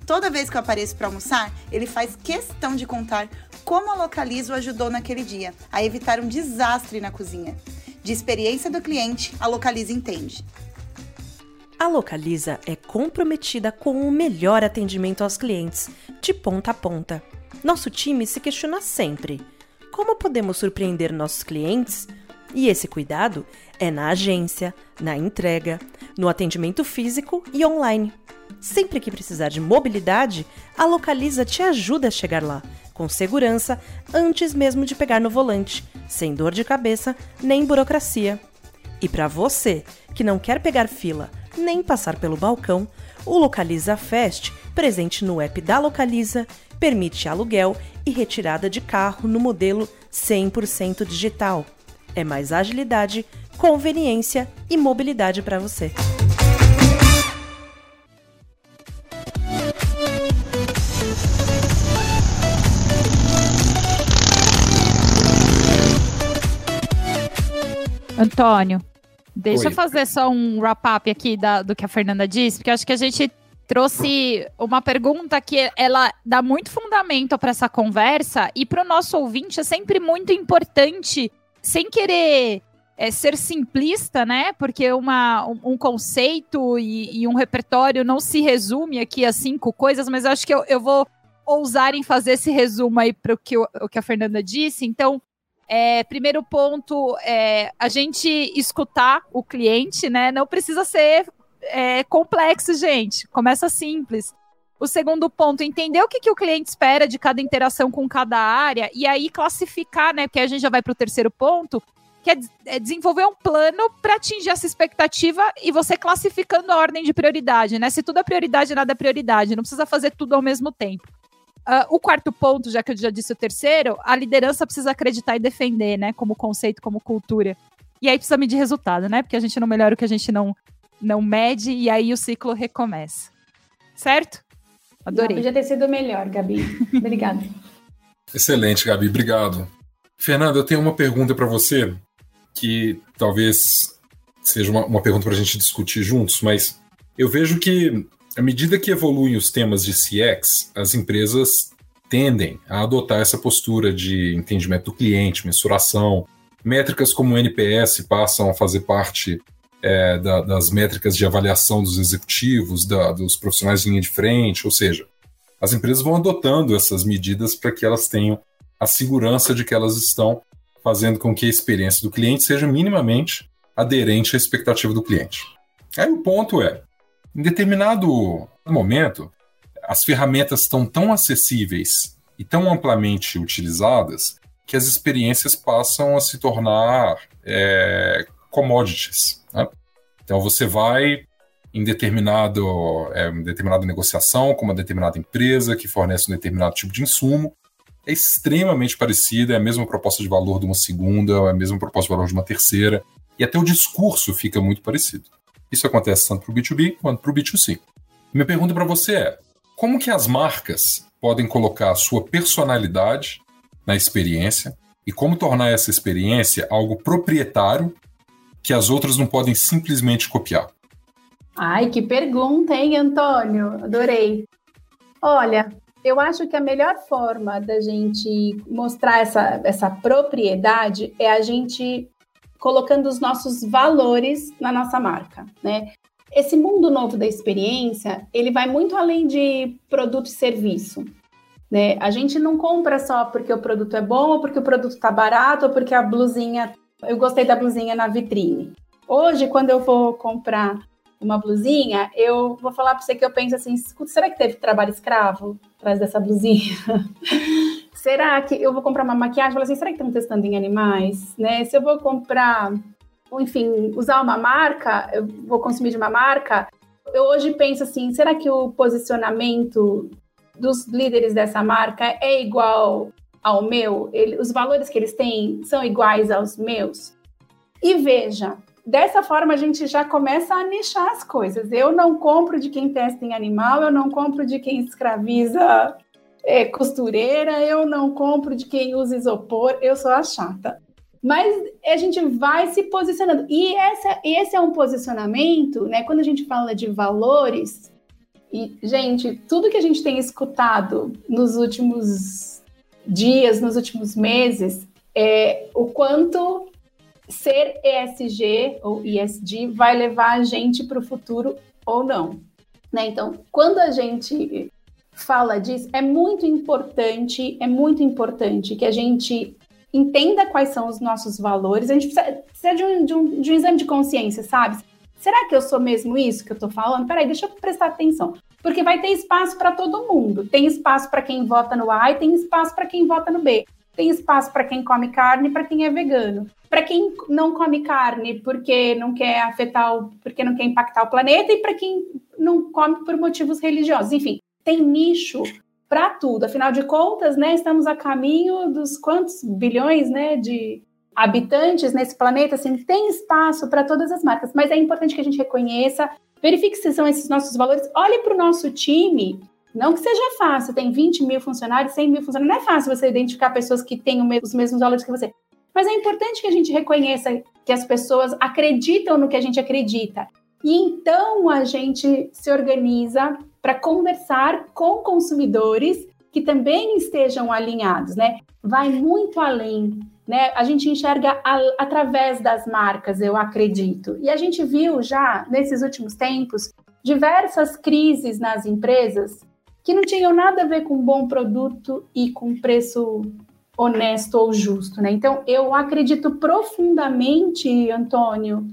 Toda vez que eu apareço para almoçar, ele faz questão de contar como a Localiza o ajudou naquele dia a evitar um desastre na cozinha. De experiência do cliente, a Localiza entende. A Localiza é comprometida com o melhor atendimento aos clientes, de ponta a ponta. Nosso time se questiona sempre: como podemos surpreender nossos clientes? E esse cuidado é na agência, na entrega, no atendimento físico e online. Sempre que precisar de mobilidade, a Localiza te ajuda a chegar lá, com segurança, antes mesmo de pegar no volante, sem dor de cabeça nem burocracia. E para você que não quer pegar fila, nem passar pelo balcão, o Localiza Fest, presente no app da Localiza, permite aluguel e retirada de carro no modelo 100% digital. É mais agilidade, conveniência e mobilidade para você. Antônio, Deixa Oi. eu fazer só um wrap-up aqui da, do que a Fernanda disse, porque acho que a gente trouxe uma pergunta que ela dá muito fundamento para essa conversa e para o nosso ouvinte é sempre muito importante, sem querer é, ser simplista, né? Porque uma, um, um conceito e, e, um repertório não se resume aqui a cinco coisas, mas acho que eu, eu vou ousar em fazer esse resumo aí para o que, o que a Fernanda disse. Então, é, primeiro ponto, é, a gente escutar o cliente, né? Não precisa ser é, complexo, gente. Começa simples. O segundo ponto, entender o que, que o cliente espera de cada interação com cada área e aí classificar, né? Porque a gente já vai para o terceiro ponto, que é, é desenvolver um plano para atingir essa expectativa e você classificando a ordem de prioridade, né? Se tudo é prioridade, nada é prioridade. Não precisa fazer tudo ao mesmo tempo. Uh, o quarto ponto, já que eu já disse o terceiro, a liderança precisa acreditar e defender, né? Como conceito, como cultura. E aí precisa medir resultado, né? Porque a gente não melhora o que a gente não, não mede e aí o ciclo recomeça. Certo? Adorei. Não, podia ter sido melhor, Gabi. Obrigada. Excelente, Gabi. Obrigado. Fernanda, eu tenho uma pergunta para você que talvez seja uma, uma pergunta para a gente discutir juntos, mas eu vejo que à medida que evoluem os temas de CX, as empresas tendem a adotar essa postura de entendimento do cliente, mensuração. Métricas como o NPS passam a fazer parte é, da, das métricas de avaliação dos executivos, da, dos profissionais de linha de frente, ou seja, as empresas vão adotando essas medidas para que elas tenham a segurança de que elas estão fazendo com que a experiência do cliente seja minimamente aderente à expectativa do cliente. Aí o ponto é, em determinado momento, as ferramentas estão tão acessíveis e tão amplamente utilizadas que as experiências passam a se tornar é, commodities. Né? Então você vai em determinado, é, em determinada negociação com uma determinada empresa que fornece um determinado tipo de insumo, é extremamente parecida, é a mesma proposta de valor de uma segunda, é a mesma proposta de valor de uma terceira, e até o discurso fica muito parecido. Isso acontece tanto para o B2B quanto para o B2C. Minha pergunta para você é: como que as marcas podem colocar a sua personalidade na experiência e como tornar essa experiência algo proprietário que as outras não podem simplesmente copiar? Ai, que pergunta, hein, Antônio? Adorei. Olha, eu acho que a melhor forma da gente mostrar essa, essa propriedade é a gente colocando os nossos valores na nossa marca, né? Esse mundo novo da experiência, ele vai muito além de produto e serviço. Né? A gente não compra só porque o produto é bom, ou porque o produto está barato, ou porque a blusinha. Eu gostei da blusinha na vitrine. Hoje, quando eu vou comprar uma blusinha, eu vou falar para você que eu penso assim: será que teve trabalho escravo atrás dessa blusinha? será que eu vou comprar uma maquiagem? Falo assim, será que estão testando em animais? Né? Se eu vou comprar, enfim, usar uma marca, eu vou consumir de uma marca. Eu hoje penso assim: será que o posicionamento dos líderes dessa marca é igual ao meu? Ele, os valores que eles têm são iguais aos meus? E veja, dessa forma a gente já começa a nichar as coisas. Eu não compro de quem testa em animal, eu não compro de quem escraviza é, costureira, eu não compro de quem usa isopor, eu sou a chata. Mas a gente vai se posicionando. E essa, esse é um posicionamento, né? Quando a gente fala de valores, e, gente, tudo que a gente tem escutado nos últimos dias, nos últimos meses, é o quanto ser ESG ou ESG vai levar a gente para o futuro ou não. Né? Então, quando a gente fala disso, é muito importante, é muito importante que a gente entenda quais são os nossos valores. A gente precisa, precisa de, um, de, um, de um exame de consciência, sabe? Será que eu sou mesmo isso que eu estou falando? Peraí, deixa eu prestar atenção. Porque vai ter espaço para todo mundo. Tem espaço para quem vota no A e tem espaço para quem vota no B. Tem espaço para quem come carne e para quem é vegano. Para quem não come carne porque não quer afetar, o, porque não quer impactar o planeta e para quem não come por motivos religiosos. Enfim, tem nicho para tudo. Afinal de contas, né, estamos a caminho dos quantos bilhões, né, de habitantes nesse planeta, assim, tem espaço para todas as marcas, mas é importante que a gente reconheça, verifique se são esses nossos valores, olhe para o nosso time não que seja fácil, tem 20 mil funcionários, 100 mil funcionários, não é fácil você identificar pessoas que têm os mesmos valores que você. Mas é importante que a gente reconheça que as pessoas acreditam no que a gente acredita. E então a gente se organiza para conversar com consumidores que também estejam alinhados, né? Vai muito além, né? A gente enxerga a, através das marcas, eu acredito. E a gente viu já nesses últimos tempos diversas crises nas empresas que não tinham nada a ver com bom produto e com preço honesto ou justo, né? Então, eu acredito profundamente, Antônio,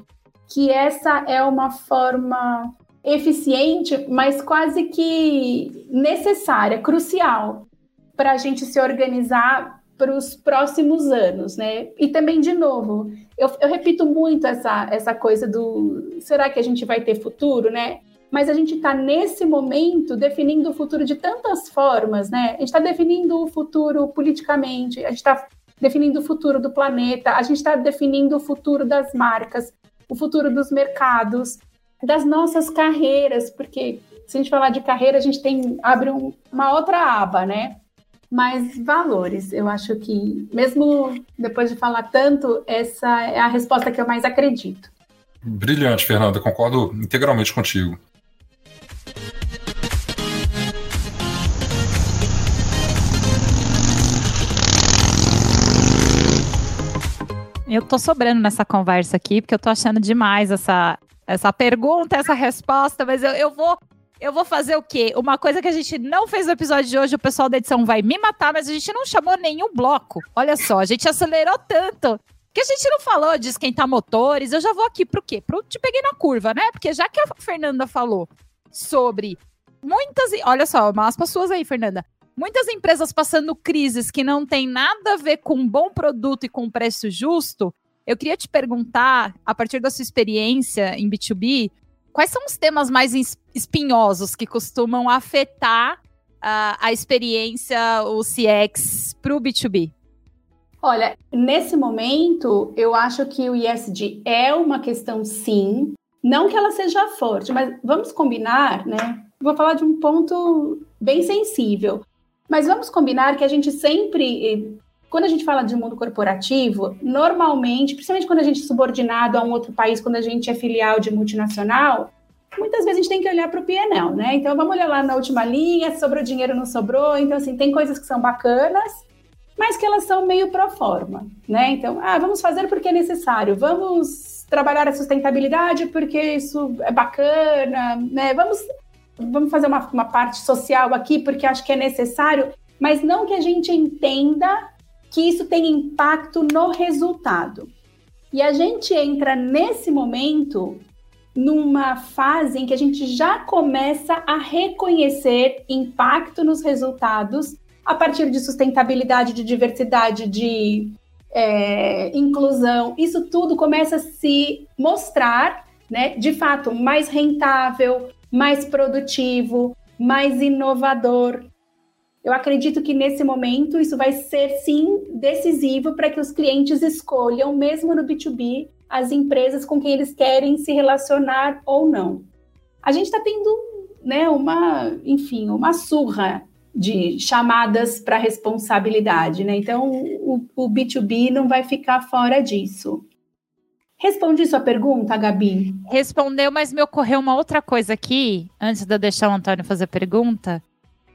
que essa é uma forma eficiente, mas quase que necessária, crucial, para a gente se organizar para os próximos anos, né? E também, de novo, eu, eu repito muito essa, essa coisa do será que a gente vai ter futuro, né? mas a gente está nesse momento definindo o futuro de tantas formas, né? A gente está definindo o futuro politicamente, a gente está definindo o futuro do planeta, a gente está definindo o futuro das marcas, o futuro dos mercados, das nossas carreiras, porque se a gente falar de carreira, a gente tem abre um, uma outra aba, né? Mas valores, eu acho que mesmo depois de falar tanto, essa é a resposta que eu mais acredito. Brilhante, Fernanda, concordo integralmente contigo. Eu tô sobrando nessa conversa aqui, porque eu tô achando demais essa, essa pergunta, essa resposta, mas eu, eu vou. Eu vou fazer o quê? Uma coisa que a gente não fez no episódio de hoje, o pessoal da edição vai me matar, mas a gente não chamou nenhum bloco. Olha só, a gente acelerou tanto que a gente não falou de esquentar motores. Eu já vou aqui pro quê? Pro te peguei na curva, né? Porque já que a Fernanda falou sobre muitas. Olha só, uma aspas suas aí, Fernanda muitas empresas passando crises que não tem nada a ver com um bom produto e com um preço justo, eu queria te perguntar, a partir da sua experiência em B2B, quais são os temas mais espinhosos que costumam afetar uh, a experiência, o CX, para o B2B? Olha, nesse momento, eu acho que o ISD é uma questão, sim. Não que ela seja forte, mas vamos combinar, né? Vou falar de um ponto bem sensível. Mas vamos combinar que a gente sempre, quando a gente fala de mundo corporativo, normalmente, principalmente quando a gente é subordinado a um outro país, quando a gente é filial de multinacional, muitas vezes a gente tem que olhar para o PNL, né? Então vamos olhar lá na última linha, sobrou dinheiro, não sobrou. Então, assim, tem coisas que são bacanas, mas que elas são meio pro forma, né? Então, ah, vamos fazer porque é necessário, vamos trabalhar a sustentabilidade porque isso é bacana, né? Vamos, vamos fazer uma, uma parte social aqui porque acho que é necessário, mas não que a gente entenda que isso tem impacto no resultado. E a gente entra nesse momento numa fase em que a gente já começa a reconhecer impacto nos resultados a partir de sustentabilidade, de diversidade, de é, inclusão. Isso tudo começa a se mostrar, né, de fato, mais rentável, mais produtivo, mais inovador. Eu acredito que nesse momento isso vai ser sim decisivo para que os clientes escolham, mesmo no B2B, as empresas com quem eles querem se relacionar ou não. A gente está tendo, né, uma, enfim, uma surra de chamadas para responsabilidade, né? Então o, o B2B não vai ficar fora disso. Respondi sua pergunta, Gabi? Respondeu, mas me ocorreu uma outra coisa aqui, antes de eu deixar o Antônio fazer a pergunta,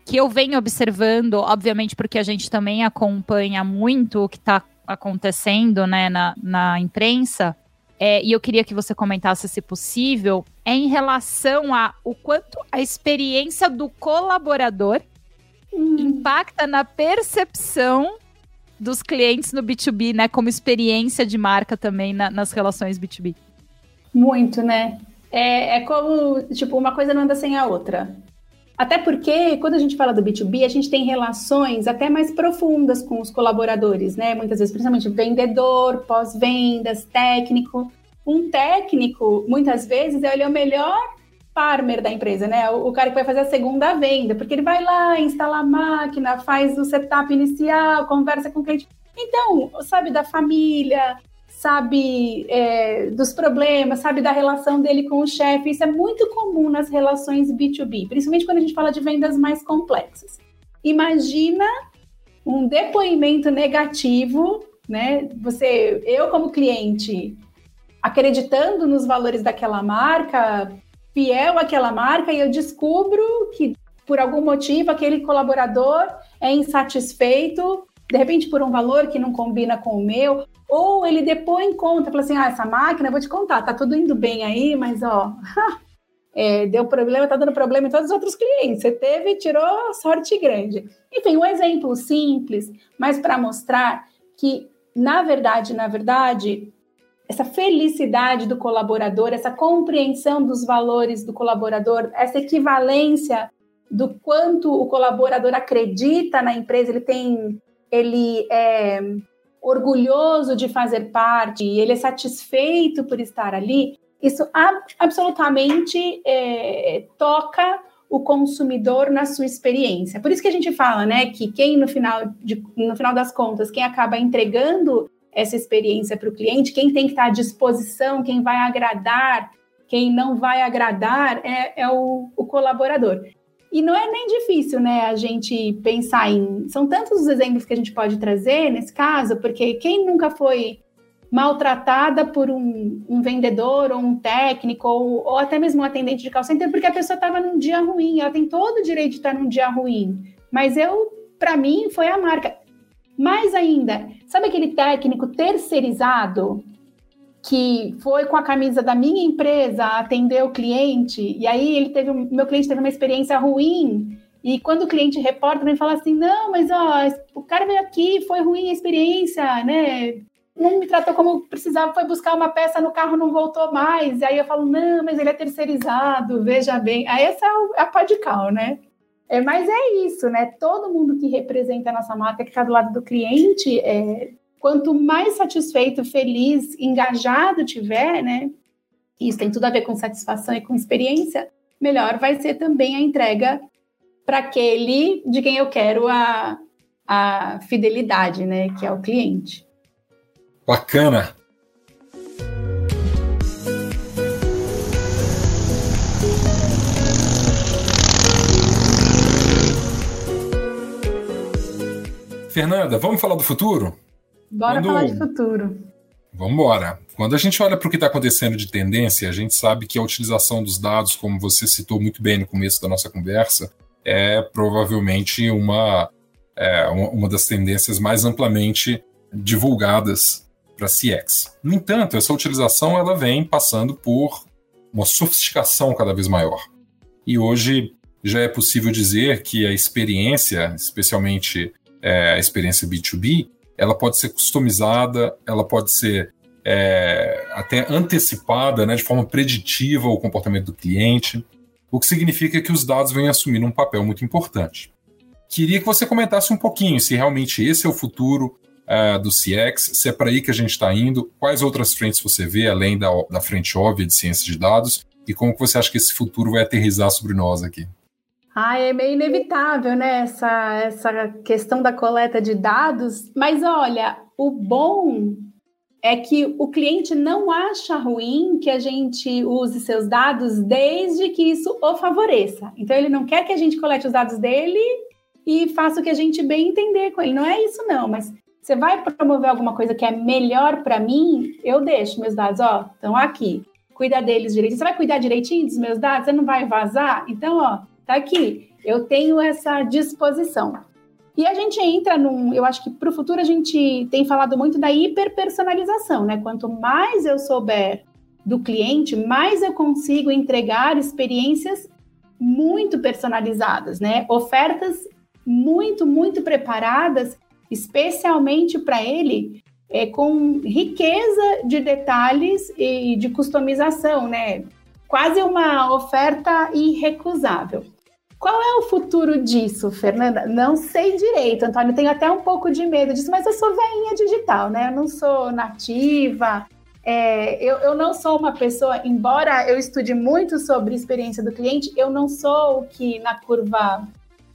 que eu venho observando, obviamente, porque a gente também acompanha muito o que está acontecendo né, na, na imprensa, é, e eu queria que você comentasse, se possível, é em relação a o quanto a experiência do colaborador hum. impacta na percepção dos clientes no B2B, né? Como experiência de marca também na, nas relações B2B. Muito, né? É, é como, tipo, uma coisa não anda sem a outra. Até porque, quando a gente fala do B2B, a gente tem relações até mais profundas com os colaboradores, né? Muitas vezes, principalmente vendedor, pós-vendas, técnico. Um técnico, muitas vezes, ele é o melhor farmer da empresa, né? O, cara que vai fazer a segunda venda, porque ele vai lá, instala a máquina, faz o setup inicial, conversa com o cliente. Então, sabe da família, sabe é, dos problemas, sabe da relação dele com o chefe. Isso é muito comum nas relações B2B, principalmente quando a gente fala de vendas mais complexas. Imagina um depoimento negativo, né? Você, eu como cliente, acreditando nos valores daquela marca, fiel àquela marca, e eu descubro que por algum motivo aquele colaborador é insatisfeito de repente por um valor que não combina com o meu, ou ele depois em conta, fala assim, ah, essa máquina, vou te contar, tá tudo indo bem aí, mas ó, é, deu problema, tá dando problema em todos os outros clientes, você teve, tirou sorte grande. Enfim, um exemplo simples, mas para mostrar que, na verdade, na verdade, essa felicidade do colaborador, essa compreensão dos valores do colaborador, essa equivalência do quanto o colaborador acredita na empresa, ele tem ele é orgulhoso de fazer parte, ele é satisfeito por estar ali, isso absolutamente é, toca o consumidor na sua experiência. Por isso que a gente fala, né, que quem no final, de, no final das contas, quem acaba entregando essa experiência para o cliente, quem tem que estar à disposição, quem vai agradar, quem não vai agradar, é, é o, o colaborador. E não é nem difícil, né, a gente pensar em. São tantos os exemplos que a gente pode trazer nesse caso, porque quem nunca foi maltratada por um, um vendedor ou um técnico ou, ou, até mesmo um atendente de call center porque a pessoa estava num dia ruim, ela tem todo o direito de estar num dia ruim. Mas eu, para mim, foi a marca. Mais ainda, sabe aquele técnico terceirizado que foi com a camisa da minha empresa atender o cliente, e aí ele teve, meu cliente teve uma experiência ruim, e quando o cliente reporta, ele fala assim, não, mas ó, o cara veio aqui, foi ruim a experiência, né? Não me tratou como precisava, foi buscar uma peça no carro, não voltou mais. E aí eu falo, não, mas ele é terceirizado, veja bem. Aí essa é a pá de cal, né? É, mas é isso, né? Todo mundo que representa a nossa marca, que está do lado do cliente, é, quanto mais satisfeito, feliz, engajado tiver, né? Isso tem tudo a ver com satisfação e com experiência, melhor vai ser também a entrega para aquele de quem eu quero a, a fidelidade, né? Que é o cliente. Bacana. Fernanda, vamos falar do futuro? Bora quando, falar de futuro. Vamos embora. Quando a gente olha para o que está acontecendo de tendência, a gente sabe que a utilização dos dados, como você citou muito bem no começo da nossa conversa, é provavelmente uma, é, uma das tendências mais amplamente divulgadas para CX. No entanto, essa utilização ela vem passando por uma sofisticação cada vez maior. E hoje já é possível dizer que a experiência, especialmente é, a experiência B2B, ela pode ser customizada, ela pode ser é, até antecipada, né, de forma preditiva o comportamento do cliente, o que significa que os dados vêm assumindo um papel muito importante. Queria que você comentasse um pouquinho se realmente esse é o futuro uh, do CX, se é para aí que a gente está indo, quais outras frentes você vê, além da, da frente óbvia de ciência de dados, e como que você acha que esse futuro vai aterrizar sobre nós aqui? Ah, é meio inevitável, né? Essa, essa questão da coleta de dados. Mas olha, o bom é que o cliente não acha ruim que a gente use seus dados desde que isso o favoreça. Então, ele não quer que a gente colete os dados dele e faça o que a gente bem entender com ele. Não é isso, não, mas você vai promover alguma coisa que é melhor para mim, eu deixo meus dados, ó, estão aqui. Cuida deles direitinho. Você vai cuidar direitinho dos meus dados? Você não vai vazar? Então, ó, tá aqui. Eu tenho essa disposição. E a gente entra num. Eu acho que para o futuro a gente tem falado muito da hiperpersonalização, né? Quanto mais eu souber do cliente, mais eu consigo entregar experiências muito personalizadas, né? Ofertas muito, muito preparadas, especialmente para ele, é, com riqueza de detalhes e de customização, né? Quase uma oferta irrecusável. Qual é o futuro disso, Fernanda? Não sei direito, Antônio. Tenho até um pouco de medo disso, mas eu sou veinha digital, né? Eu não sou nativa. É, eu, eu não sou uma pessoa, embora eu estude muito sobre experiência do cliente, eu não sou o que na curva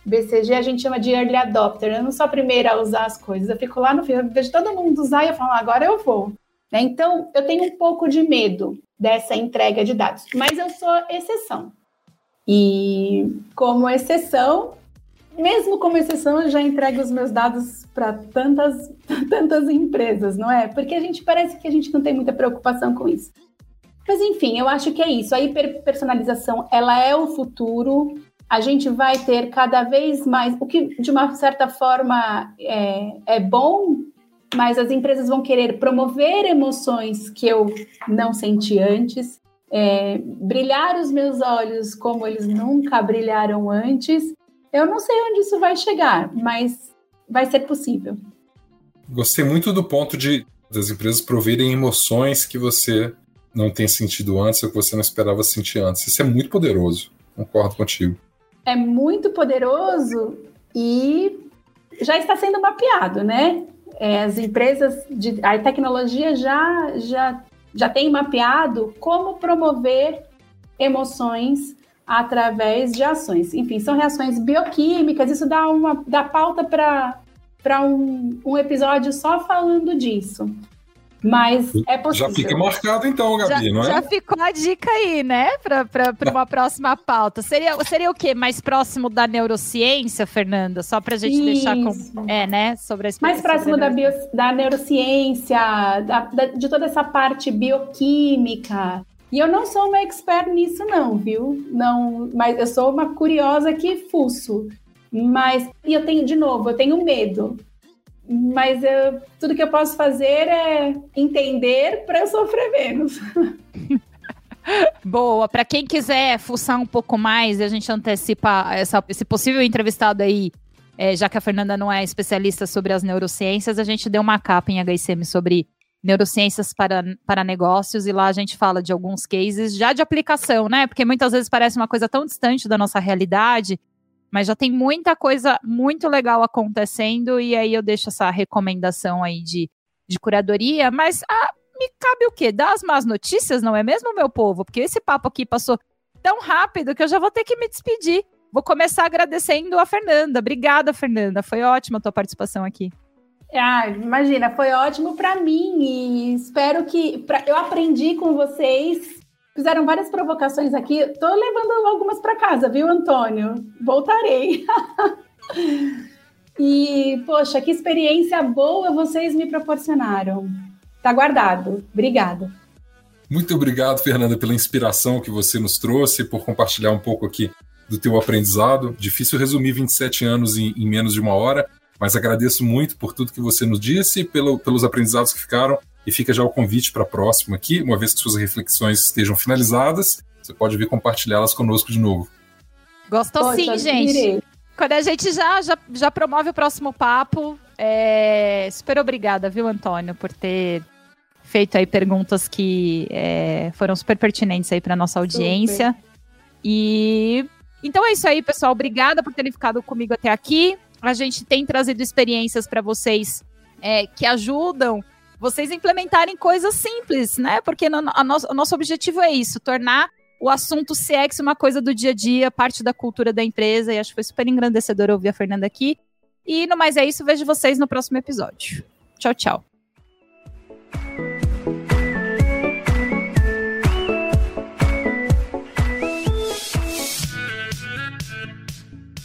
BCG a gente chama de early adopter. Eu não sou a primeira a usar as coisas. Eu fico lá no fim, eu vejo todo mundo usar e eu falo, agora eu vou. Né? Então, eu tenho um pouco de medo dessa entrega de dados, mas eu sou exceção. E como exceção, mesmo como exceção, eu já entrego os meus dados para tantas, tantas empresas, não é? Porque a gente parece que a gente não tem muita preocupação com isso. Mas enfim, eu acho que é isso. A hiperpersonalização, ela é o futuro. A gente vai ter cada vez mais, o que de uma certa forma é, é bom, mas as empresas vão querer promover emoções que eu não senti antes é, brilhar os meus olhos como eles nunca brilharam antes. Eu não sei onde isso vai chegar, mas vai ser possível. Gostei muito do ponto de das empresas proverem emoções que você não tem sentido antes ou que você não esperava sentir antes. Isso é muito poderoso. Concordo contigo. É muito poderoso e já está sendo mapeado, né? É, as empresas de a tecnologia já já já tem mapeado como promover emoções através de ações. Enfim, são reações bioquímicas, isso dá uma dá pauta para um, um episódio só falando disso. Mas é possível. Já fica marcado então, Gabi, já, não é? Já ficou a dica aí, né? Para uma próxima pauta. Seria, seria o quê? Mais próximo da neurociência, Fernanda? Só para a gente Isso. deixar com. É, né? Sobre a Mais próximo da, bio, da neurociência, da, da, de toda essa parte bioquímica. E eu não sou uma expert nisso, não, viu? Não, mas eu sou uma curiosa que fuço. Mas, e eu tenho, de novo, eu tenho medo mas eu, tudo que eu posso fazer é entender para eu sofrer menos. Boa, para quem quiser fuçar um pouco mais e a gente antecipa essa, esse possível entrevistado aí, é, já que a Fernanda não é especialista sobre as neurociências, a gente deu uma capa em HSM sobre neurociências para, para negócios e lá a gente fala de alguns cases já de aplicação, né? Porque muitas vezes parece uma coisa tão distante da nossa realidade mas já tem muita coisa muito legal acontecendo, e aí eu deixo essa recomendação aí de, de curadoria. Mas ah, me cabe o quê? Dar as más notícias, não é mesmo, meu povo? Porque esse papo aqui passou tão rápido que eu já vou ter que me despedir. Vou começar agradecendo a Fernanda. Obrigada, Fernanda. Foi ótima a tua participação aqui. Ah, imagina, foi ótimo para mim e espero que pra, eu aprendi com vocês Fizeram várias provocações aqui. Estou levando algumas para casa, viu, Antônio? Voltarei. e, poxa, que experiência boa vocês me proporcionaram. Tá guardado. Obrigada. Muito obrigado, Fernanda, pela inspiração que você nos trouxe, por compartilhar um pouco aqui do teu aprendizado. Difícil resumir 27 anos em, em menos de uma hora, mas agradeço muito por tudo que você nos disse pelo, pelos aprendizados que ficaram. E fica já o convite para a próxima aqui, uma vez que suas reflexões estejam finalizadas, você pode vir compartilhá-las conosco de novo. Gostou Poxa, sim, gente. Direi. Quando a gente já, já, já promove o próximo papo, é... super obrigada, viu, Antônio, por ter feito aí perguntas que é, foram super pertinentes aí para nossa audiência. Super. E então é isso aí, pessoal. Obrigada por terem ficado comigo até aqui. A gente tem trazido experiências para vocês é, que ajudam vocês implementarem coisas simples, né? Porque no, o nosso objetivo é isso, tornar o assunto CX uma coisa do dia a dia, parte da cultura da empresa. E acho que foi super engrandecedor ouvir a Fernanda aqui. E no mais é isso, vejo vocês no próximo episódio. Tchau, tchau.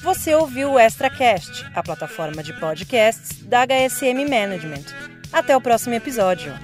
Você ouviu o ExtraCast, a plataforma de podcasts da HSM Management. Até o próximo episódio.